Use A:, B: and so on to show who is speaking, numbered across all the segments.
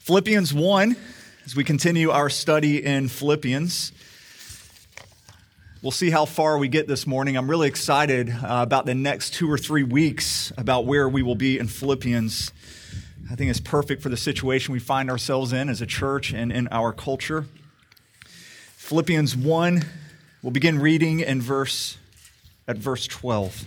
A: Philippians 1, as we continue our study in Philippians. We'll see how far we get this morning. I'm really excited uh, about the next two or three weeks about where we will be in Philippians. I think it's perfect for the situation we find ourselves in as a church and in our culture. Philippians 1, we'll begin reading in verse at verse 12.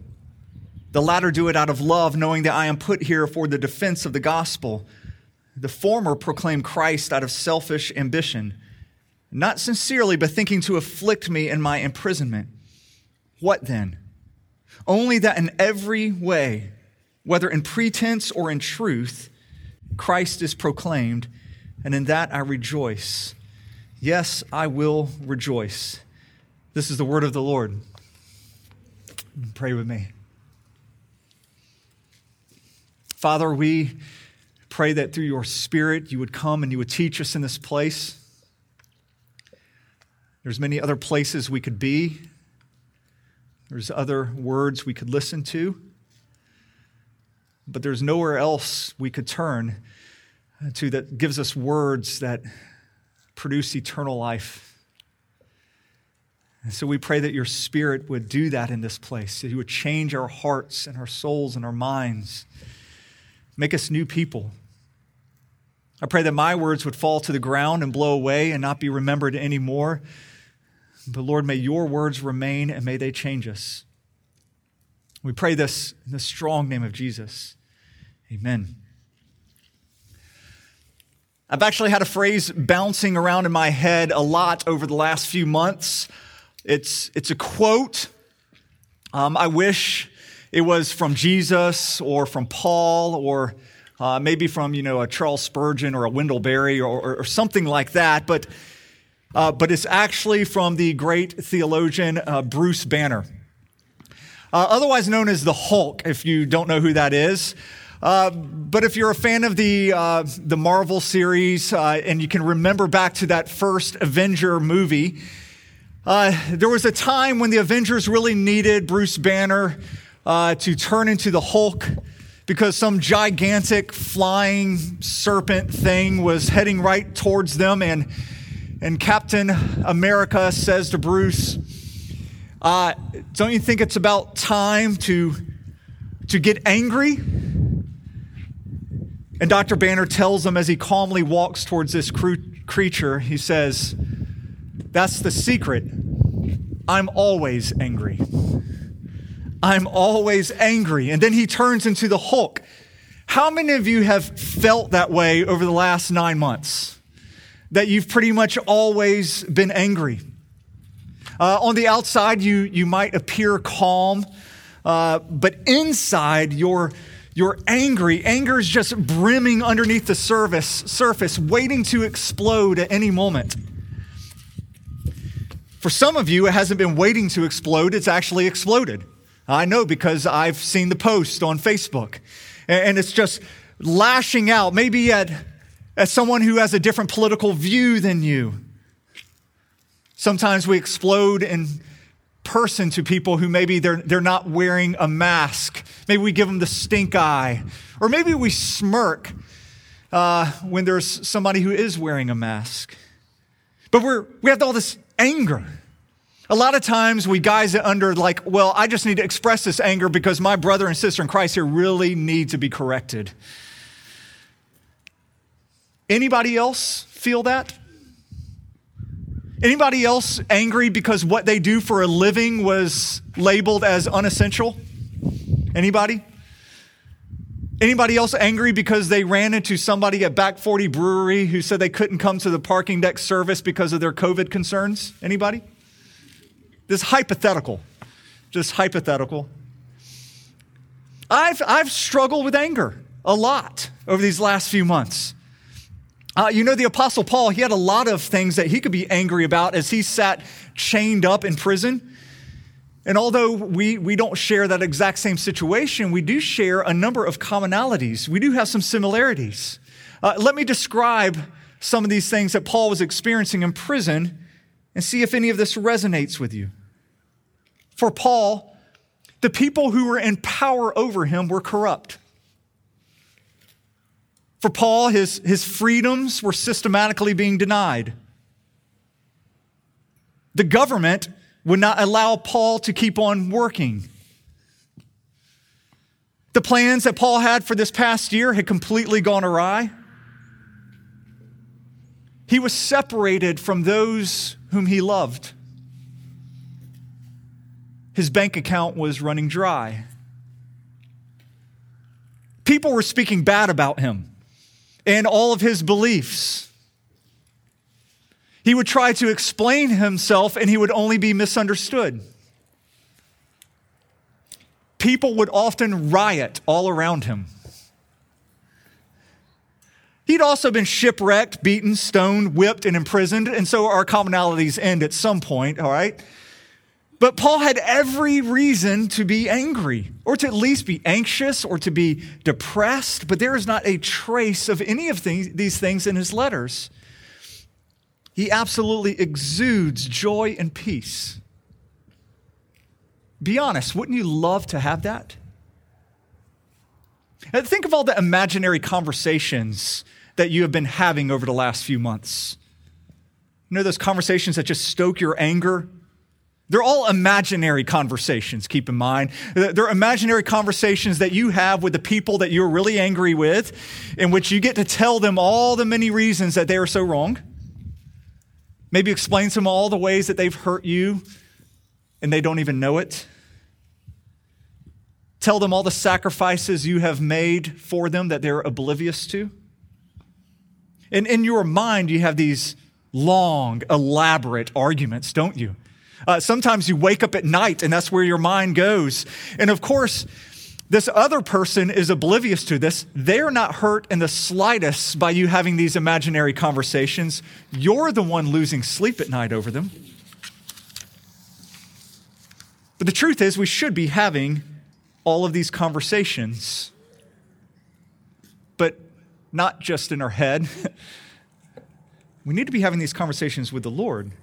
A: The latter do it out of love, knowing that I am put here for the defense of the gospel. The former proclaim Christ out of selfish ambition, not sincerely, but thinking to afflict me in my imprisonment. What then? Only that in every way, whether in pretense or in truth, Christ is proclaimed, and in that I rejoice. Yes, I will rejoice. This is the word of the Lord. Pray with me. Father, we pray that through your Spirit you would come and you would teach us in this place. There's many other places we could be. There's other words we could listen to. But there's nowhere else we could turn to that gives us words that produce eternal life. And so we pray that your Spirit would do that in this place, that you would change our hearts and our souls and our minds Make us new people. I pray that my words would fall to the ground and blow away and not be remembered anymore. But Lord, may your words remain and may they change us. We pray this in the strong name of Jesus. Amen. I've actually had a phrase bouncing around in my head a lot over the last few months. It's, it's a quote. Um, I wish it was from Jesus or from Paul or uh, maybe from you know a Charles Spurgeon or a Wendell Berry or, or, or something like that, but uh, but it's actually from the great theologian uh, Bruce Banner, uh, otherwise known as the Hulk. If you don't know who that is. Uh, but if you're a fan of the uh, the Marvel series and you can remember back to that first Avenger movie, there was a time when the Avengers really needed Bruce Banner uh, to turn into the Hulk because some gigantic flying serpent thing was heading right towards them. And, and Captain America says to Bruce, uh, Don't you think it's about time to, to get angry? And Dr. Banner tells him as he calmly walks towards this cr- creature, he says, That's the secret. I'm always angry. I'm always angry. And then he turns into the Hulk. How many of you have felt that way over the last nine months? That you've pretty much always been angry. Uh, on the outside, you, you might appear calm, uh, but inside, you're, you're angry. Anger is just brimming underneath the surface, surface, waiting to explode at any moment. For some of you, it hasn't been waiting to explode, it's actually exploded. I know because I've seen the post on Facebook. And it's just lashing out, maybe at, at someone who has a different political view than you. Sometimes we explode in person to people who maybe they're, they're not wearing a mask. Maybe we give them the stink eye. Or maybe we smirk uh, when there's somebody who is wearing a mask. But we're, we have all this anger. A lot of times we guise it under, like, well, I just need to express this anger because my brother and sister in Christ here really need to be corrected. Anybody else feel that? Anybody else angry because what they do for a living was labeled as unessential? Anybody? Anybody else angry because they ran into somebody at Back 40 Brewery who said they couldn't come to the parking deck service because of their COVID concerns? Anybody? This hypothetical, just hypothetical. I've, I've struggled with anger. a lot over these last few months. Uh, you know, the Apostle Paul, he had a lot of things that he could be angry about as he sat chained up in prison. And although we, we don't share that exact same situation, we do share a number of commonalities. We do have some similarities. Uh, let me describe some of these things that Paul was experiencing in prison and see if any of this resonates with you. For Paul, the people who were in power over him were corrupt. For Paul, his, his freedoms were systematically being denied. The government would not allow Paul to keep on working. The plans that Paul had for this past year had completely gone awry. He was separated from those whom he loved. His bank account was running dry. People were speaking bad about him and all of his beliefs. He would try to explain himself and he would only be misunderstood. People would often riot all around him. He'd also been shipwrecked, beaten, stoned, whipped, and imprisoned, and so our commonalities end at some point, all right? But Paul had every reason to be angry, or to at least be anxious, or to be depressed, but there is not a trace of any of these things in his letters. He absolutely exudes joy and peace. Be honest, wouldn't you love to have that? And think of all the imaginary conversations that you have been having over the last few months. You know those conversations that just stoke your anger, they're all imaginary conversations, keep in mind. They're imaginary conversations that you have with the people that you're really angry with, in which you get to tell them all the many reasons that they are so wrong. Maybe explain to them all the ways that they've hurt you and they don't even know it. Tell them all the sacrifices you have made for them that they're oblivious to. And in your mind, you have these long, elaborate arguments, don't you? Uh, sometimes you wake up at night and that's where your mind goes. And of course, this other person is oblivious to this. They're not hurt in the slightest by you having these imaginary conversations. You're the one losing sleep at night over them. But the truth is, we should be having all of these conversations, but not just in our head. we need to be having these conversations with the Lord.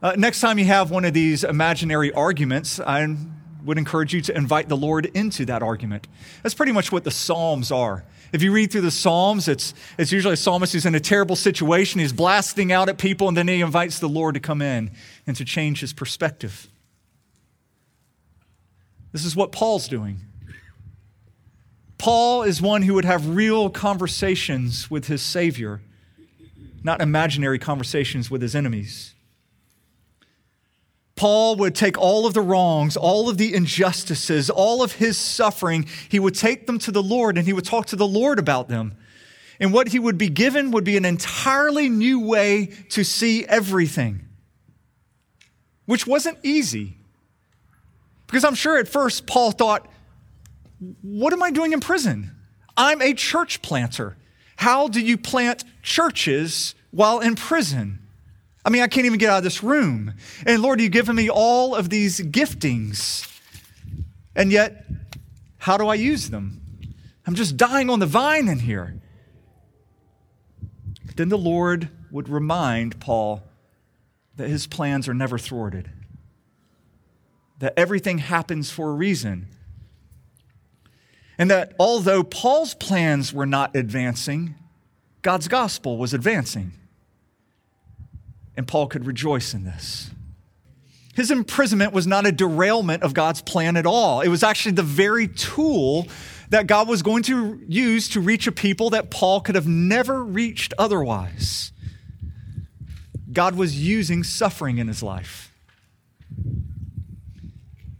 A: Uh, next time you have one of these imaginary arguments, I would encourage you to invite the Lord into that argument. That's pretty much what the Psalms are. If you read through the Psalms, it's, it's usually a psalmist who's in a terrible situation. He's blasting out at people, and then he invites the Lord to come in and to change his perspective. This is what Paul's doing. Paul is one who would have real conversations with his Savior, not imaginary conversations with his enemies. Paul would take all of the wrongs, all of the injustices, all of his suffering, he would take them to the Lord and he would talk to the Lord about them. And what he would be given would be an entirely new way to see everything, which wasn't easy. Because I'm sure at first Paul thought, what am I doing in prison? I'm a church planter. How do you plant churches while in prison? I mean, I can't even get out of this room. And Lord, you've given me all of these giftings. And yet, how do I use them? I'm just dying on the vine in here. Then the Lord would remind Paul that his plans are never thwarted, that everything happens for a reason. And that although Paul's plans were not advancing, God's gospel was advancing and Paul could rejoice in this. His imprisonment was not a derailment of God's plan at all. It was actually the very tool that God was going to use to reach a people that Paul could have never reached otherwise. God was using suffering in his life.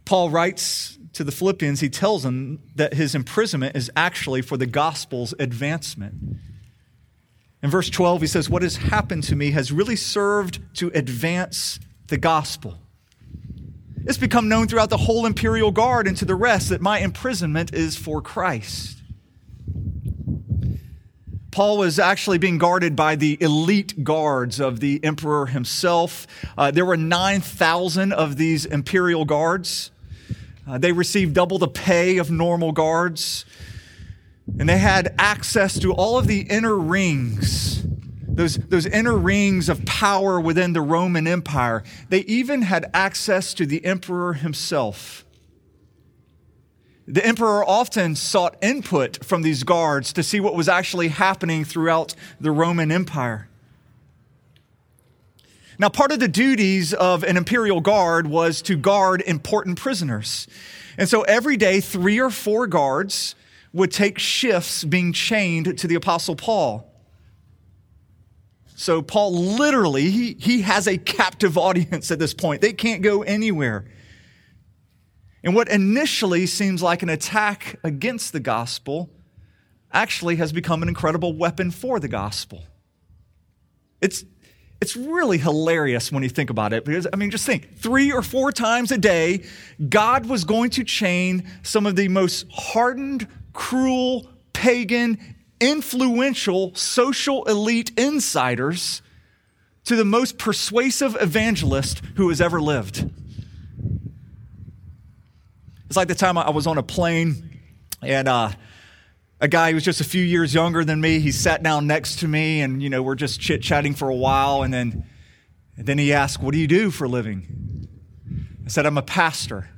A: Paul writes to the Philippians, he tells them that his imprisonment is actually for the gospel's advancement. In verse 12, he says, What has happened to me has really served to advance the gospel. It's become known throughout the whole imperial guard and to the rest that my imprisonment is for Christ. Paul was actually being guarded by the elite guards of the emperor himself. Uh, there were 9,000 of these imperial guards. Uh, they received double the pay of normal guards. And they had access to all of the inner rings, those, those inner rings of power within the Roman Empire. They even had access to the emperor himself. The emperor often sought input from these guards to see what was actually happening throughout the Roman Empire. Now, part of the duties of an imperial guard was to guard important prisoners. And so every day, three or four guards would take shifts being chained to the Apostle Paul. So, Paul literally, he, he has a captive audience at this point. They can't go anywhere. And what initially seems like an attack against the gospel actually has become an incredible weapon for the gospel. It's, it's really hilarious when you think about it because, I mean, just think three or four times a day, God was going to chain some of the most hardened, cruel, pagan, influential social elite insiders to the most persuasive evangelist who has ever lived. It's like the time I was on a plane and uh, a guy who was just a few years younger than me, he sat down next to me and, you know, we're just chit chatting for a while. And then, and then he asked, What do you do for a living? I said, I'm a pastor.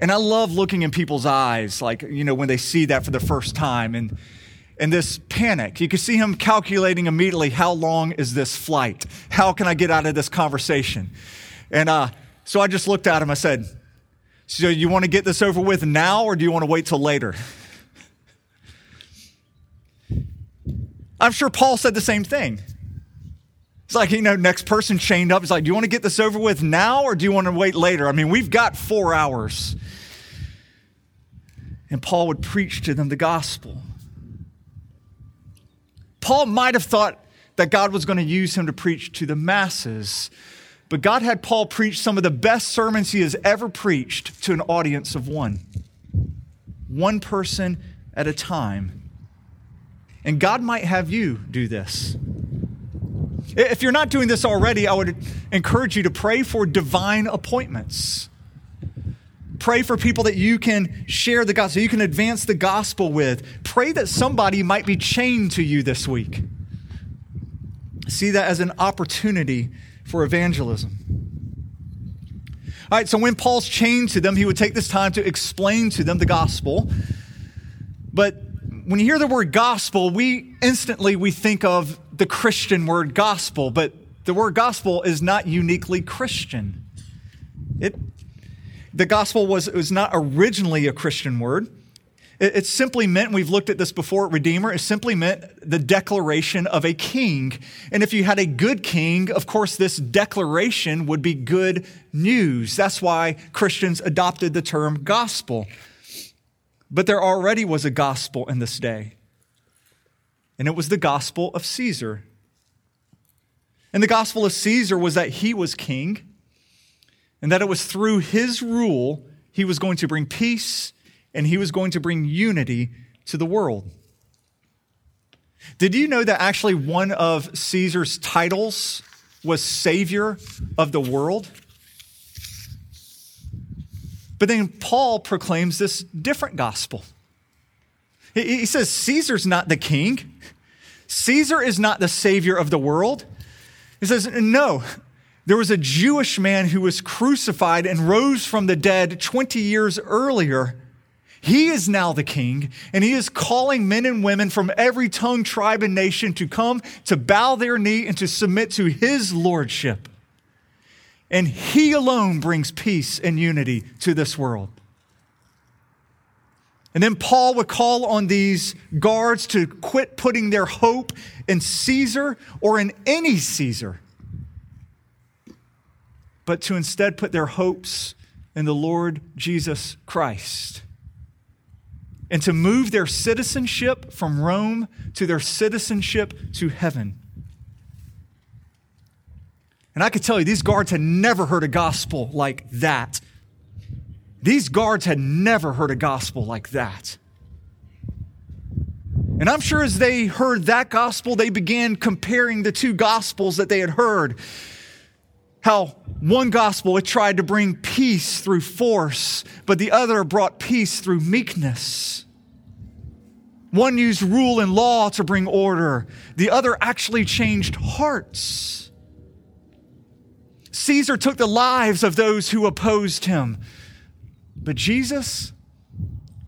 A: And I love looking in people's eyes, like, you know, when they see that for the first time. And, and this panic. You can see him calculating immediately how long is this flight? How can I get out of this conversation? And uh, so I just looked at him. I said, so you want to get this over with now or do you want to wait till later? I'm sure Paul said the same thing. It's like, you know, next person chained up. It's like, do you want to get this over with now or do you want to wait later? I mean, we've got four hours. And Paul would preach to them the gospel. Paul might have thought that God was going to use him to preach to the masses, but God had Paul preach some of the best sermons he has ever preached to an audience of one, one person at a time. And God might have you do this. If you're not doing this already, I would encourage you to pray for divine appointments. Pray for people that you can share the gospel, you can advance the gospel with. Pray that somebody might be chained to you this week. See that as an opportunity for evangelism. All right, so when Paul's chained to them, he would take this time to explain to them the gospel. But when you hear the word gospel, we instantly we think of the Christian word gospel, but the word gospel is not uniquely Christian. It, the gospel was, was not originally a Christian word. It, it simply meant, we've looked at this before Redeemer, it simply meant the declaration of a king. And if you had a good king, of course, this declaration would be good news. That's why Christians adopted the term gospel. But there already was a gospel in this day, and it was the gospel of Caesar. And the gospel of Caesar was that he was king, and that it was through his rule he was going to bring peace and he was going to bring unity to the world. Did you know that actually one of Caesar's titles was Savior of the world? But then Paul proclaims this different gospel. He says Caesar's not the king, Caesar is not the Savior of the world. He says, no, there was a Jewish man who was crucified and rose from the dead 20 years earlier he is now the king, and he is calling men and women from every tongue, tribe, and nation to come to bow their knee and to submit to his lordship. And he alone brings peace and unity to this world. And then Paul would call on these guards to quit putting their hope in Caesar or in any Caesar, but to instead put their hopes in the Lord Jesus Christ and to move their citizenship from Rome to their citizenship to heaven. And I could tell you, these guards had never heard a gospel like that. These guards had never heard a gospel like that. And I'm sure as they heard that gospel, they began comparing the two gospels that they had heard. How one gospel it tried to bring peace through force, but the other brought peace through meekness. One used rule and law to bring order, the other actually changed hearts. Caesar took the lives of those who opposed him, but Jesus,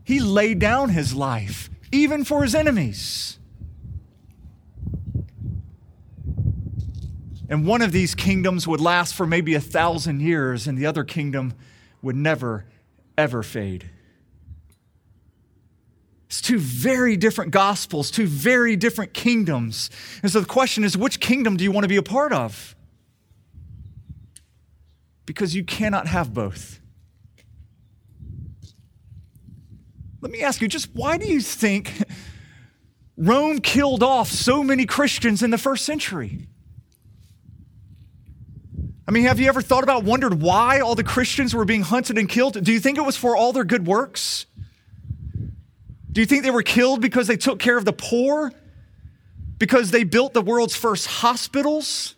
A: he laid down his life even for his enemies. And one of these kingdoms would last for maybe a thousand years, and the other kingdom would never, ever fade. It's two very different gospels, two very different kingdoms. And so the question is which kingdom do you want to be a part of? Because you cannot have both. Let me ask you, just why do you think Rome killed off so many Christians in the first century? I mean, have you ever thought about, wondered why all the Christians were being hunted and killed? Do you think it was for all their good works? Do you think they were killed because they took care of the poor? Because they built the world's first hospitals?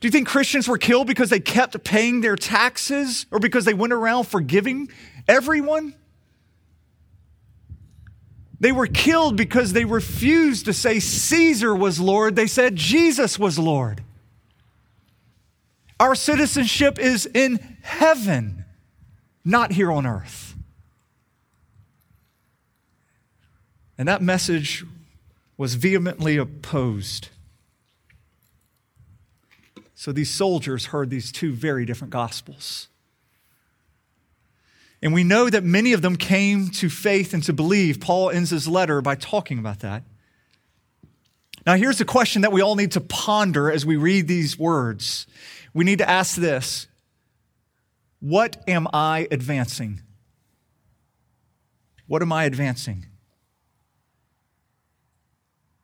A: Do you think Christians were killed because they kept paying their taxes or because they went around forgiving everyone? They were killed because they refused to say Caesar was Lord. They said Jesus was Lord. Our citizenship is in heaven, not here on earth. And that message was vehemently opposed. So these soldiers heard these two very different gospels. And we know that many of them came to faith and to believe. Paul ends his letter by talking about that. Now, here's a question that we all need to ponder as we read these words. We need to ask this What am I advancing? What am I advancing?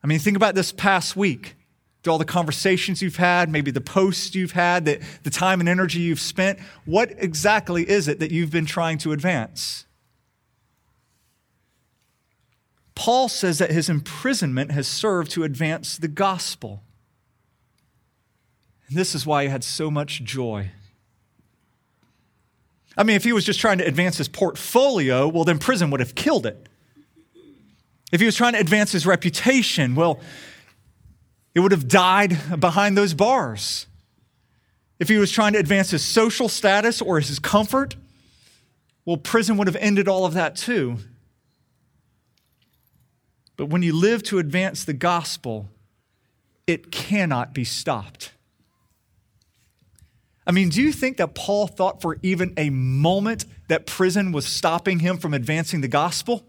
A: I mean, think about this past week through all the conversations you've had, maybe the posts you've had, the, the time and energy you've spent, what exactly is it that you've been trying to advance? Paul says that his imprisonment has served to advance the gospel. And this is why he had so much joy. I mean, if he was just trying to advance his portfolio, well, then prison would have killed it. If he was trying to advance his reputation, well, it would have died behind those bars. If he was trying to advance his social status or his comfort, well, prison would have ended all of that too. But when you live to advance the gospel, it cannot be stopped. I mean, do you think that Paul thought for even a moment that prison was stopping him from advancing the gospel?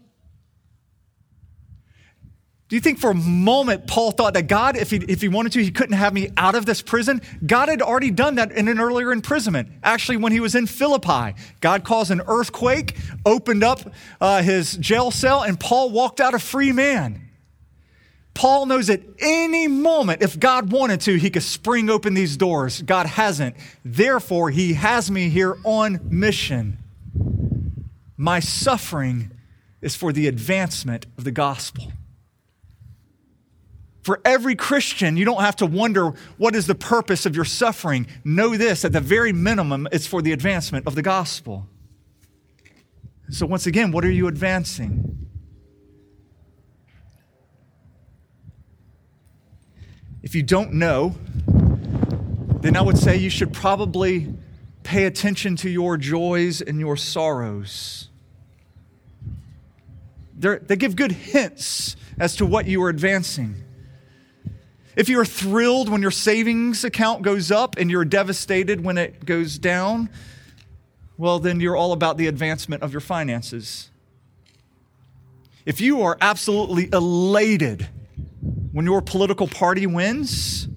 A: Do you think for a moment Paul thought that God, if he, if he wanted to, he couldn't have me out of this prison? God had already done that in an earlier imprisonment. Actually, when he was in Philippi, God caused an earthquake, opened up uh, his jail cell, and Paul walked out a free man. Paul knows at any moment, if God wanted to, he could spring open these doors. God hasn't. Therefore, he has me here on mission. My suffering is for the advancement of the gospel. For every Christian, you don't have to wonder what is the purpose of your suffering. Know this at the very minimum, it's for the advancement of the gospel. So, once again, what are you advancing? If you don't know, then I would say you should probably pay attention to your joys and your sorrows. They're, they give good hints as to what you are advancing. If you're thrilled when your savings account goes up and you're devastated when it goes down, well, then you're all about the advancement of your finances. If you are absolutely elated when your political party wins,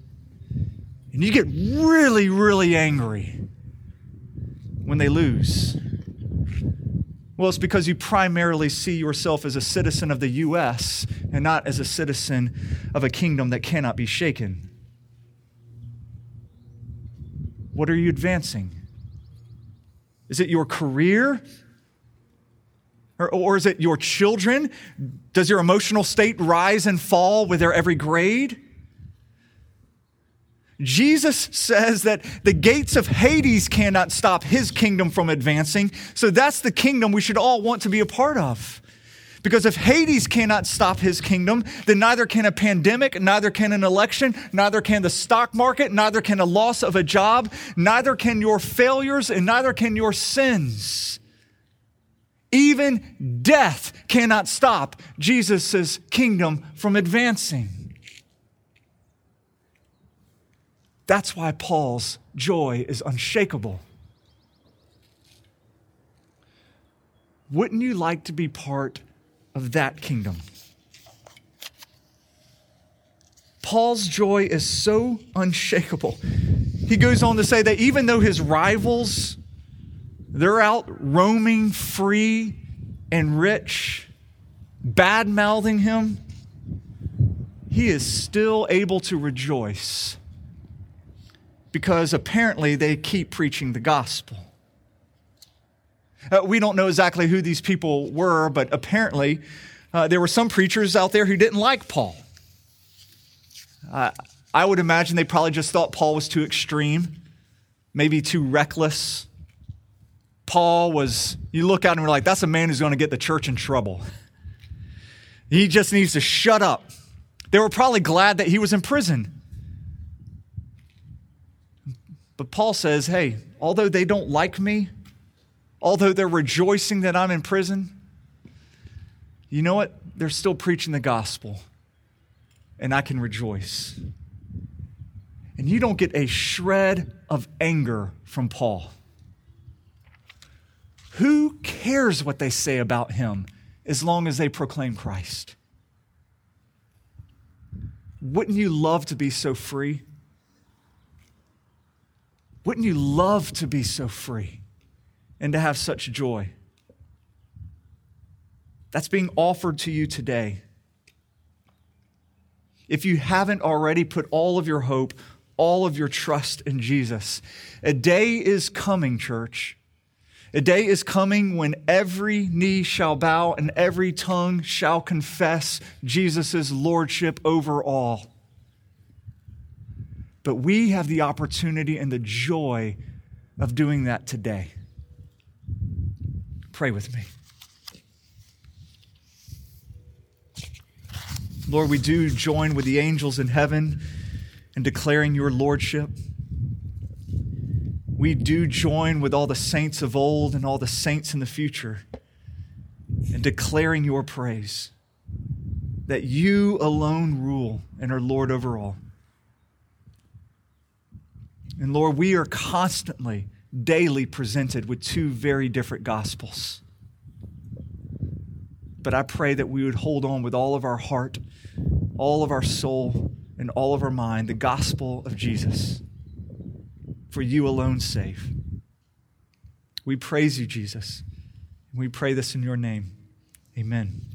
A: and you get really, really angry when they lose, well, it's because you primarily see yourself as a citizen of the U.S. and not as a citizen of a kingdom that cannot be shaken. What are you advancing? Is it your career? Or, or is it your children? Does your emotional state rise and fall with their every grade? Jesus says that the gates of Hades cannot stop his kingdom from advancing. So that's the kingdom we should all want to be a part of. Because if Hades cannot stop his kingdom, then neither can a pandemic, neither can an election, neither can the stock market, neither can a loss of a job, neither can your failures, and neither can your sins. Even death cannot stop Jesus' kingdom from advancing. That's why Paul's joy is unshakable. Wouldn't you like to be part of that kingdom? Paul's joy is so unshakable. He goes on to say that even though his rivals they're out roaming free and rich, bad mouthing him. He is still able to rejoice because apparently they keep preaching the gospel. Uh, we don't know exactly who these people were, but apparently uh, there were some preachers out there who didn't like Paul. Uh, I would imagine they probably just thought Paul was too extreme, maybe too reckless. Paul was, you look at him and we're like, that's a man who's going to get the church in trouble. He just needs to shut up. They were probably glad that he was in prison. But Paul says, hey, although they don't like me, although they're rejoicing that I'm in prison, you know what? They're still preaching the gospel, and I can rejoice. And you don't get a shred of anger from Paul. Who cares what they say about him as long as they proclaim Christ? Wouldn't you love to be so free? Wouldn't you love to be so free and to have such joy? That's being offered to you today. If you haven't already put all of your hope, all of your trust in Jesus, a day is coming, church. A day is coming when every knee shall bow and every tongue shall confess Jesus' lordship over all. But we have the opportunity and the joy of doing that today. Pray with me. Lord, we do join with the angels in heaven in declaring your lordship. We do join with all the saints of old and all the saints in the future in declaring your praise that you alone rule and are Lord over all. And Lord, we are constantly, daily presented with two very different gospels. But I pray that we would hold on with all of our heart, all of our soul, and all of our mind the gospel of Jesus. For you alone save. We praise you, Jesus. And we pray this in your name. Amen.